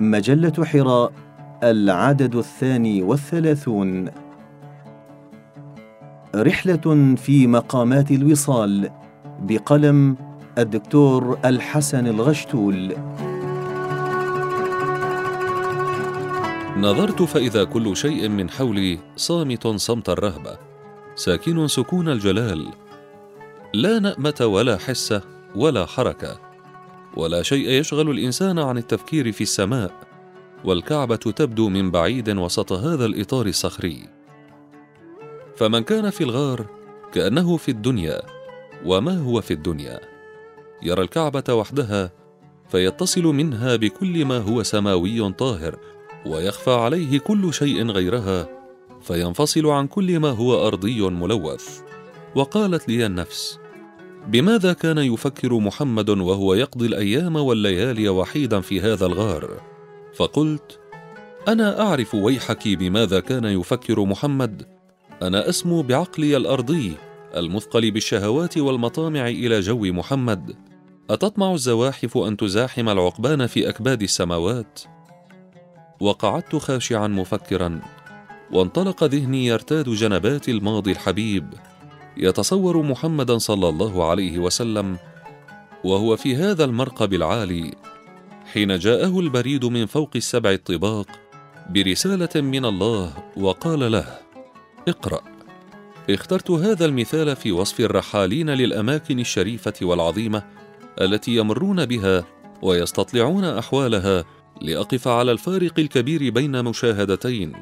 مجلة حراء العدد الثاني والثلاثون. رحلة في مقامات الوصال بقلم الدكتور الحسن الغشتول. نظرت فإذا كل شيء من حولي صامت صمت الرهبة ساكن سكون الجلال. لا نأمة ولا حسة ولا حركة ولا شيء يشغل الإنسان عن التفكير في السماء والكعبة تبدو من بعيد وسط هذا الإطار الصخري. فمن كان في الغار كأنه في الدنيا وما هو في الدنيا؟ يرى الكعبة وحدها فيتصل منها بكل ما هو سماوي طاهر ويخفى عليه كل شيء غيرها فينفصل عن كل ما هو أرضي ملوث. وقالت لي النفس بماذا كان يفكر محمد وهو يقضي الأيام والليالي وحيدا في هذا الغار؟ فقلت أنا أعرف ويحك بماذا كان يفكر محمد. أنا أسمو بعقلي الأرضي المثقل بالشهوات والمطامع إلى جو محمد. أتطمع الزواحف أن تزاحم العقبان في أكباد السماوات؟ وقعدت خاشعا مفكرا وانطلق ذهني يرتاد جنبات الماضي الحبيب. يتصور محمدا صلى الله عليه وسلم وهو في هذا المرقب العالي حين جاءه البريد من فوق السبع الطباق برسالة من الله وقال له اقرأ. اخترت هذا المثال في وصف الرحالين للأماكن الشريفة والعظيمة التي يمرون بها ويستطلعون أحوالها لأقف على الفارق الكبير بين مشاهدتين.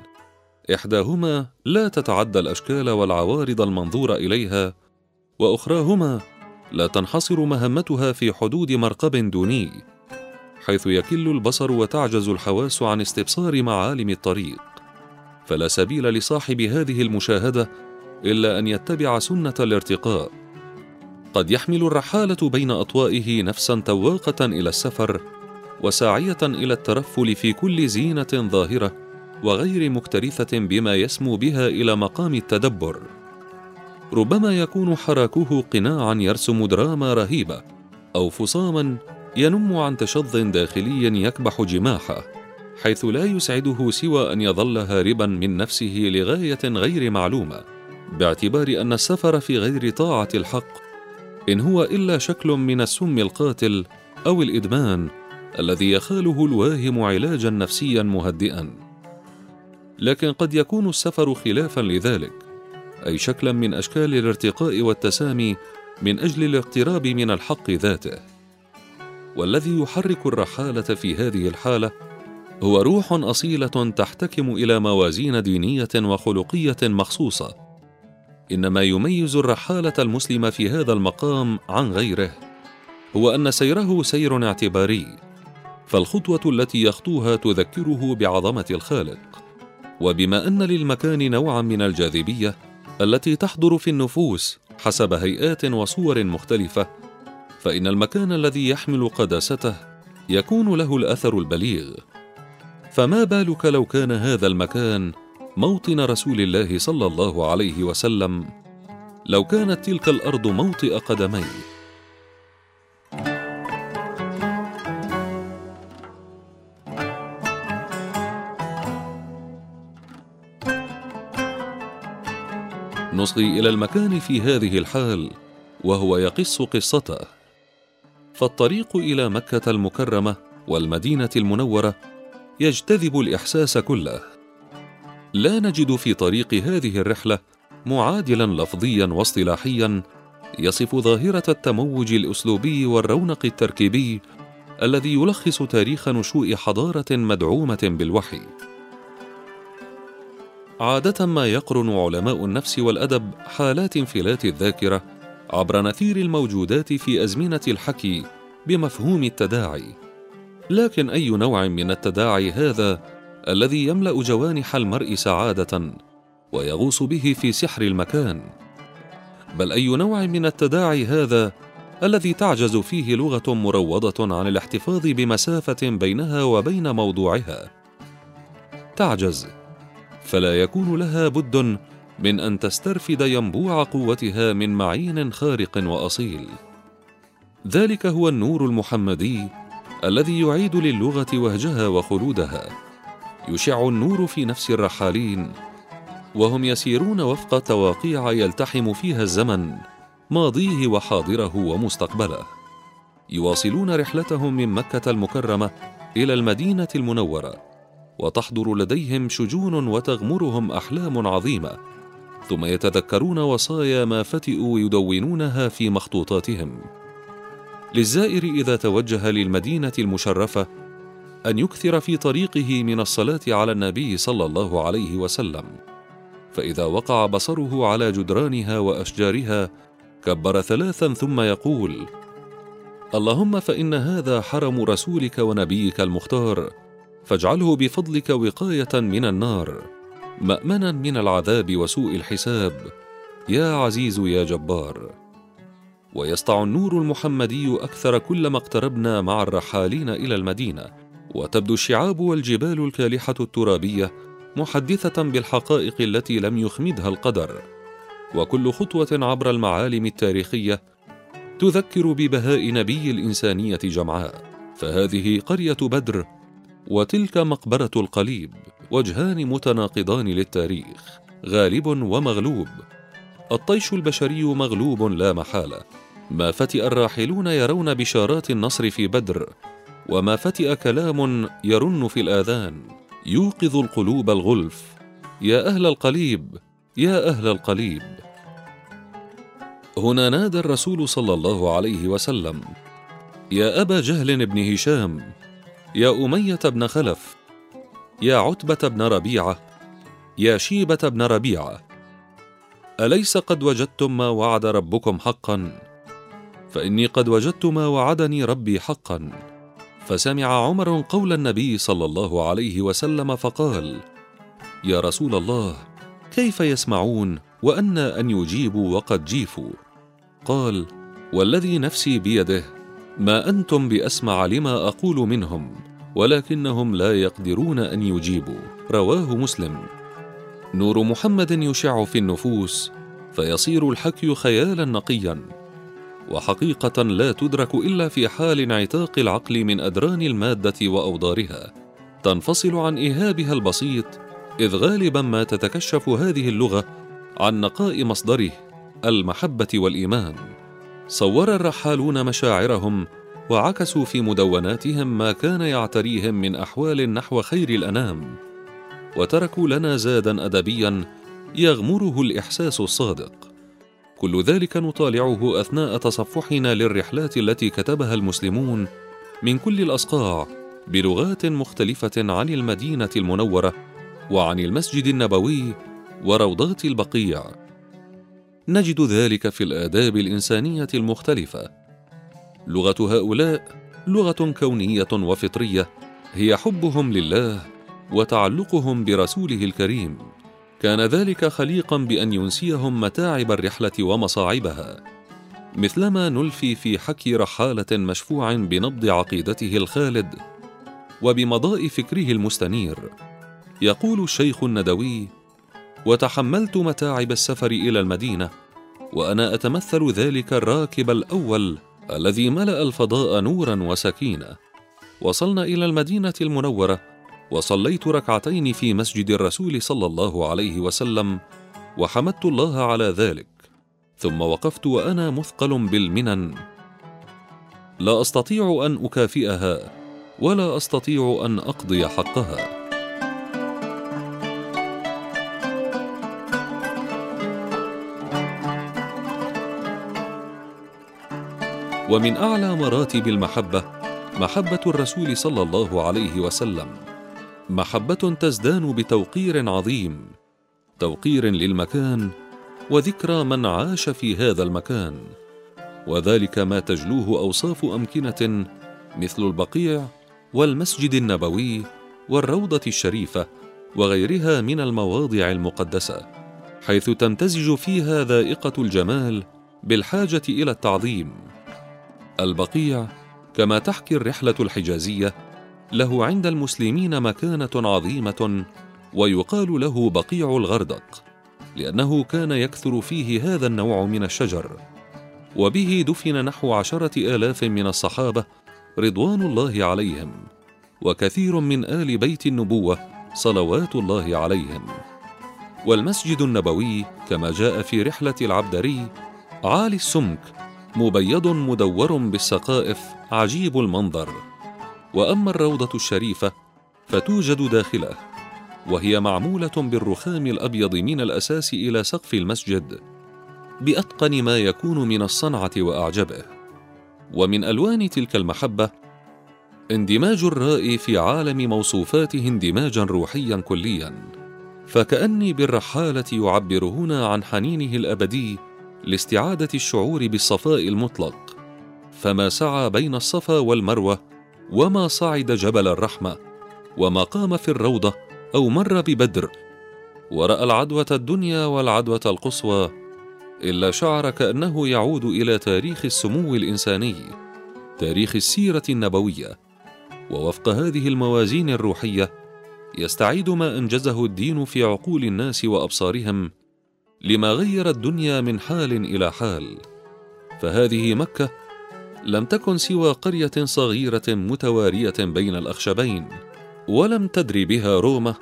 إحداهما لا تتعدى الأشكال والعوارض المنظور إليها وأخراهما لا تنحصر مهمتها في حدود مرقب دوني حيث يكل البصر وتعجز الحواس عن استبصار معالم الطريق. فلا سبيل لصاحب هذه المشاهدة إلا أن يتبع سنة الارتقاء. قد يحمل الرحالة بين أطوائه نفسا تواقة إلى السفر وساعية إلى الترفل في كل زينة ظاهرة وغير مكترثة بما يسمو بها إلى مقام التدبر. ربما يكون حراكه قناعا يرسم دراما رهيبة أو فصاما ينم عن تشظ داخلي يكبح جماحه حيث لا يسعده سوى أن يظل هاربا من نفسه لغاية غير معلومة باعتبار أن السفر في غير طاعة الحق إن هو إلا شكل من السم القاتل أو الإدمان الذي يخاله الواهم علاجا نفسيا مهدئا. لكن قد يكون السفر خلافا لذلك أي شكلا من أشكال الارتقاء والتسامي من أجل الاقتراب من الحق ذاته. والذي يحرك الرحالة في هذه الحالة هو روح أصيلة تحتكم إلى موازين دينية وخلقية مخصوصة. ان ما يميز الرحالة المسلم في هذا المقام عن غيره هو أن سيره سير اعتباري فالخطوة التي يخطوها تذكره بعظمة الخالق. وبما أن للمكان نوعا من الجاذبية التي تحضر في النفوس حسب هيئات وصور مختلفة فإن المكان الذي يحمل قداسته يكون له الأثر البليغ. فما بالك لو كان هذا المكان موطن رسول الله صلى الله عليه وسلم؟ لو كانت تلك الأرض موطئ قدميه. نصغي إلى المكان في هذه الحال وهو يقص قصته. فالطريق إلى مكة المكرمة والمدينة المنورة يجتذب الإحساس كله. لا نجد في طريق هذه الرحلة معادلا لفظيا واصطلاحيا يصف ظاهرة التموج الأسلوبي والرونق التركيبي الذي يلخص تاريخ نشوء حضارة مدعومة بالوحي. عادة ما يقرن علماء النفس والأدب حالات انفلات الذاكرة عبر نثير الموجودات في أزمنة الحكي بمفهوم التداعي. لكن أي نوع من التداعي هذا الذي يملأ جوانح المرء سعادة ويغوص به في سحر المكان؟ بل أي نوع من التداعي هذا الذي تعجز فيه لغة مروضة عن الاحتفاظ بمسافة بينها وبين موضوعها؟ تعجز فلا يكون لها بد من أن تسترفد ينبوع قوتها من معين خارق وأصيل. ذلك هو النور المحمدي الذي يعيد للغة وهجها وخلودها. يشع النور في نفس الرحالين وهم يسيرون وفق تواقيع يلتحم فيها الزمن ماضيه وحاضره ومستقبله. يواصلون رحلتهم من مكة المكرمة إلى المدينة المنورة. وتحضر لديهم شجون وتغمرهم أحلام عظيمة ثم يتذكرون وصايا ما فتئوا يدونونها في مخطوطاتهم. للزائر إذا توجه للمدينة المشرفة أن يكثر في طريقه من الصلاة على النبي صلى الله عليه وسلم فإذا وقع بصره على جدرانها وأشجارها كبر ثلاثا ثم يقول اللهم فإن هذا حرم رسولك ونبيك المختار فاجعله بفضلك وقاية من النار مأمنا من العذاب وسوء الحساب يا عزيز يا جبار. ويسطع النور المحمدي أكثر كلما اقتربنا مع الرحالين إلى المدينة وتبدو الشعاب والجبال الكالحة الترابية محدثة بالحقائق التي لم يخمدها القدر. وكل خطوة عبر المعالم التاريخية تذكر ببهاء نبي الإنسانية جمعاء فهذه قرية بدر وتلك مقبرة القليب وجهان متناقضان للتاريخ غالب ومغلوب. الطيش البشري مغلوب لا محالة. ما فتئ الراحلون يرون بشارات النصر في بدر وما فتئ كلام يرن في الآذان. يوقظ القلوب الغلف. يا أهل القليب يا أهل القليب. هنا نادى الرسول صلى الله عليه وسلم. يا أبا جهل بن هشام يا أمية بن خلف يا عتبة بن ربيعة يا شيبة بن ربيعة أليس قد وجدتم ما وعد ربكم حقا؟ فإني قد وجدت ما وعدني ربي حقا. فسمع عمر قول النبي صلى الله عليه وسلم فقال يا رسول الله كيف يسمعون وأن أن يجيبوا وقد جيفوا؟ قال والذي نفسي بيده ما أنتم بأسمع لما أقول منهم؟ ولكنهم لا يقدرون أن يجيبوا. رواه مسلم. نور محمد يشع في النفوس فيصير الحكي خيالا نقيا وحقيقة لا تدرك إلا في حال انعتاق العقل من أدران المادة وأوضارها. تنفصل عن إيهابها البسيط إذ غالبا ما تتكشف هذه اللغة عن نقاء مصدره المحبة والإيمان. صور الرحالون مشاعرهم وعكسوا في مدوناتهم ما كان يعتريهم من أحوال نحو خير الأنام وتركوا لنا زادا أدبيا يغمره الإحساس الصادق. كل ذلك نطالعه أثناء تصفحنا للرحلات التي كتبها المسلمون من كل الأصقاع بلغات مختلفة عن المدينة المنورة وعن المسجد النبوي وروضات البقيع. نجد ذلك في الآداب الإنسانية المختلفة لغة هؤلاء لغة كونية وفطرية هي حبهم لله وتعلقهم برسوله الكريم. كان ذلك خليقا بأن ينسيهم متاعب الرحلة ومصاعبها. مثلما نلفي في حكي رحالة مشفوع بنبض عقيدته الخالد وبمضاء فكره المستنير. يقول الشيخ الندوي وتحملت متاعب السفر إلى المدينة وأنا أتمثل ذلك الراكب الأول الذي ملأ الفضاء نورا وسكينة. وصلنا إلى المدينة المنورة وصليت ركعتين في مسجد الرسول صلى الله عليه وسلم وحمدت الله على ذلك. ثم وقفت وأنا مثقل بالمنن. لا أستطيع أن أكافئها ولا أستطيع أن أقضي حقها. ومن أعلى مراتب المحبة محبة الرسول صلى الله عليه وسلم. محبة تزدان بتوقير عظيم توقير للمكان وذكرى من عاش في هذا المكان. وذلك ما تجلوه أوصاف أمكنة مثل البقيع والمسجد النبوي والروضة الشريفة وغيرها من المواضع المقدسة حيث تمتزج فيها ذائقة الجمال بالحاجة إلى التعظيم. البقيع كما تحكي الرحلة الحجازية له عند المسلمين مكانة عظيمة ويقال له بقيع الغردق لأنه كان يكثر فيه هذا النوع من الشجر. وبه دفن نحو عشرة آلاف من الصحابة رضوان الله عليهم وكثير من آل بيت النبوة صلوات الله عليهم. والمسجد النبوي كما جاء في رحلة العبدري عالي السمك مبيض مدور بالسقائف عجيب المنظر. وأما الروضة الشريفة فتوجد داخله وهي معمولة بالرخام الأبيض من الأساس إلى سقف المسجد بأتقن ما يكون من الصنعة وأعجبه. ومن ألوان تلك المحبة اندماج الراء في عالم موصوفاته اندماجا روحيا كليا. فكأني بالرحالة يعبر هنا عن حنينه الأبدي لاستعادة الشعور بالصفاء المطلق. فما سعى بين الصفا والمروة وما صعد جبل الرحمة وما قام في الروضة أو مر ببدر. ورأى العدوة الدنيا والعدوة القصوى إلا شعر كأنه يعود إلى تاريخ السمو الإنساني تاريخ السيرة النبوية. ووفق هذه الموازين الروحية يستعيد ما أنجزه الدين في عقول الناس وأبصارهم لما غير الدنيا من حال إلى حال. فهذه مكة لم تكن سوى قرية صغيرة متوارية بين الأخشبين ولم تدري بها رومة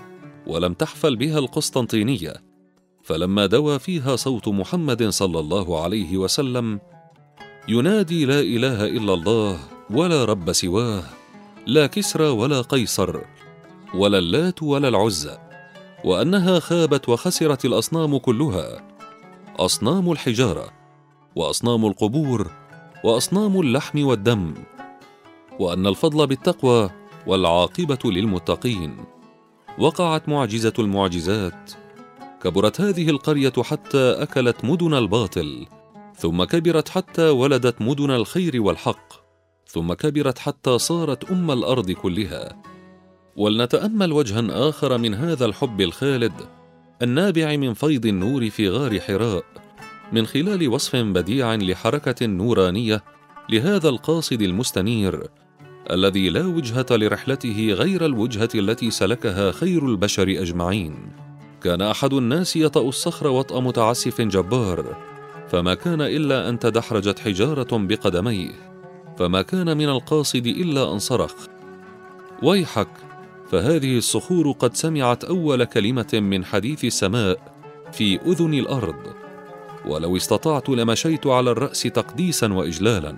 ولم تحفل بها القسطنطينية. فلما دوى فيها صوت محمد صلى الله عليه وسلم ينادي لا إله إلا الله ولا رب سواه لا كسرى ولا قيصر ولا اللات ولا العزى. وأنها خابت وخسرت الأصنام كلها. أصنام الحجارة وأصنام القبور وأصنام اللحم والدم. وأن الفضل بالتقوى والعاقبة للمتقين. وقعت معجزة المعجزات. كبرت هذه القرية حتى أكلت مدن الباطل. ثم كبرت حتى ولدت مدن الخير والحق. ثم كبرت حتى صارت أم الأرض كلها. ولنتأمل وجها آخر من هذا الحب الخالد النابع من فيض النور في غار حراء من خلال وصف بديع لحركة نورانية لهذا القاصد المستنير الذي لا وجهة لرحلته غير الوجهة التي سلكها خير البشر أجمعين. كان أحد الناس يطأ الصخر وطأ متعسف جبار فما كان إلا أن تدحرجت حجارة بقدميه فما كان من القاصد إلا أن صرخ ويحك! فهذه الصخور قد سمعت أول كلمة من حديث السماء في أذن الأرض. ولو استطعت لمشيت على الرأس تقديسا واجلالا.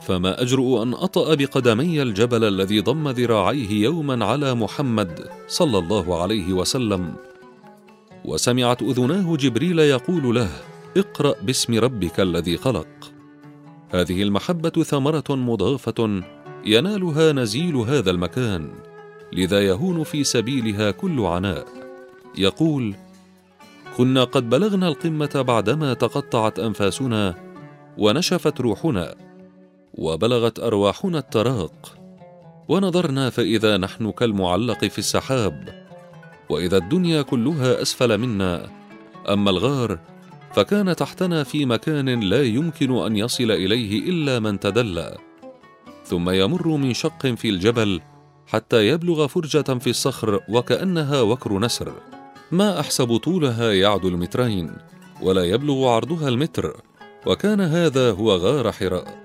فما أجرؤ أن أطأ بقدمي الجبل الذي ضم ذراعيه يوما على محمد صلى الله عليه وسلم. وسمعت أذناه جبريل يقول له اقرأ باسم ربك الذي خلق. هذه المحبة ثمرة مضافة ينالها نزيل هذا المكان. لذا يهون في سبيلها كل عناء. يقول كنا قد بلغنا القمة بعدما تقطعت أنفاسنا ونشفت روحنا وبلغت أرواحنا التراق. ونظرنا فإذا نحن كالمعلق في السحاب وإذا الدنيا كلها أسفل منا. أما الغار فكان تحتنا في مكان لا يمكن أن يصل إليه إلا من تدلى. ثم يمر من شق في الجبل حتى يبلغ فرجة في الصخر وكأنها وكر نسر. ما أحسب طولها يعدو المترين ولا يبلغ عرضها المتر وكان هذا هو غار حراء.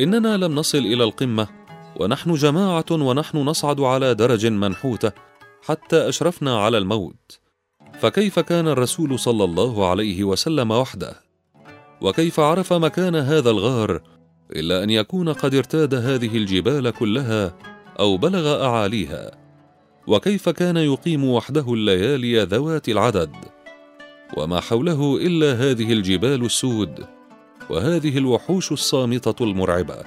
إننا لم نصل إلى القمة ونحن جماعة ونحن نصعد على درج منحوتة حتى أشرفنا على الموت. فكيف كان الرسول صلى الله عليه وسلم وحده؟ وكيف عرف مكان هذا الغار إلا أن يكون قد ارتاد هذه الجبال كلها أو بلغ أعاليها. وكيف كان يقيم وحده الليالي ذوات العدد؟ وما حوله إلا هذه الجبال السود وهذه الوحوش الصامتة المرعبة.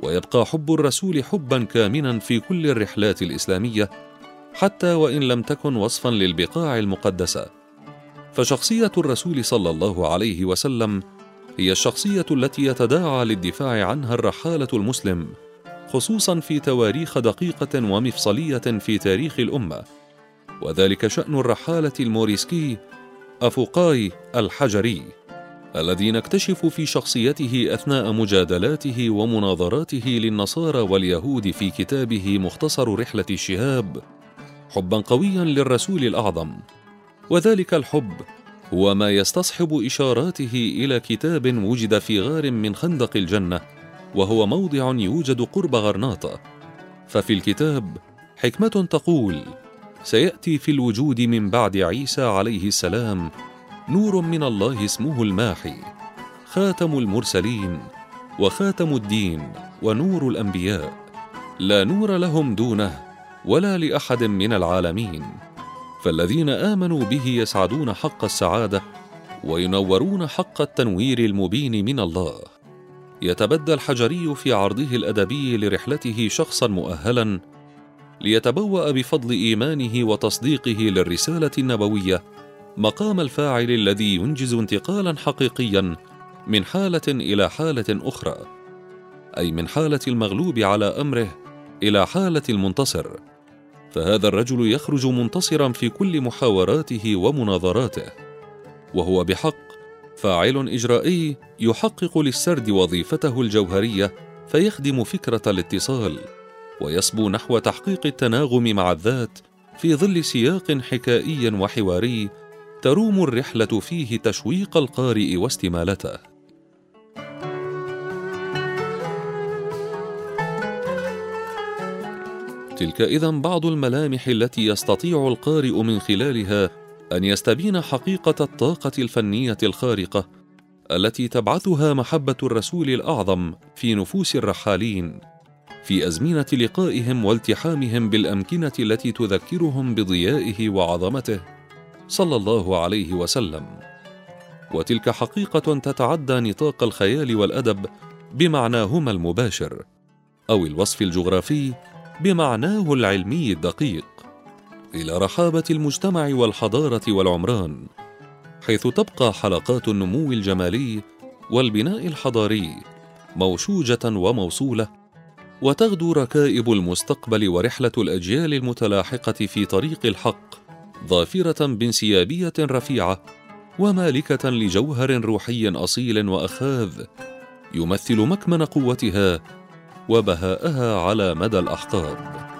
ويبقى حب الرسول حبا كامنا في كل الرحلات الإسلامية حتى وإن لم تكن وصفا للبقاع المقدسة. فشخصية الرسول صلى الله عليه وسلم هي الشخصية التي يتداعى للدفاع عنها الرحالة المسلم. خصوصا في تواريخ دقيقة ومفصلية في تاريخ الأمة. وذلك شأن الرحالة الموريسكي افوقاي الحجري الذي نكتشف في شخصيته أثناء مجادلاته ومناظراته للنصارى واليهود في كتابه مختصر رحلة الشهاب حبا قويا للرسول الأعظم. وذلك الحب هو ما يستصحب إشاراته إلى كتاب وجد في غار من خندق الجنة. وهو موضع يوجد قرب غرناطه ففي الكتاب حكمة تقول سيأتي في الوجود من بعد عيسى عليه السلام نور من الله اسمه الماحي خاتم المرسلين وخاتم الدين ونور الأنبياء. لا نور لهم دونه ولا لأحد من العالمين. فالذين آمنوا به يسعدون حق السعادة وينورون حق التنوير المبين من الله. يتبدى الحجري في عرضه الأدبي لرحلته شخصا مؤهلا ليتبوأ بفضل إيمانه وتصديقه للرسالة النبوية مقام الفاعل الذي ينجز انتقالا حقيقيا من حالة إلى حالة أخرى أي من حالة المغلوب على أمره إلى حالة المنتصر. فهذا الرجل يخرج منتصرا في كل محاوراته ومناظراته وهو بحق فاعل إجرائي يحقق للسرد وظيفته الجوهرية فيخدم فكرة الاتصال ويصبو نحو تحقيق التناغم مع الذات في ظل سياق حكائي وحواري تروم الرحلة فيه تشويق القارئ واستمالته. تلك اذا بعض الملامح التي يستطيع القارئ من خلالها أن يستبين حقيقة الطاقة الفنية الخارقة التي تبعثها محبة الرسول الأعظم في نفوس الرحالين في أزمنة لقائهم والتحامهم بالأمكنة التي تذكرهم بضيائه وعظمته صلى الله عليه وسلم. وتلك حقيقة تتعدى نطاق الخيال والأدب بمعناهما المباشر أو الوصف الجغرافي بمعناه العلمي الدقيق. إلى رحابة المجتمع والحضارة والعمران حيث تبقى حلقات النمو الجمالي والبناء الحضاري موشوجة وموصولة وتغدو ركائب المستقبل ورحلة الأجيال المتلاحقة في طريق الحق ظافرة بانسيابية رفيعة ومالكة لجوهر روحي أصيل وأخاذ يمثل مكمن قوتها وبهاءها على مدى الأحقاب.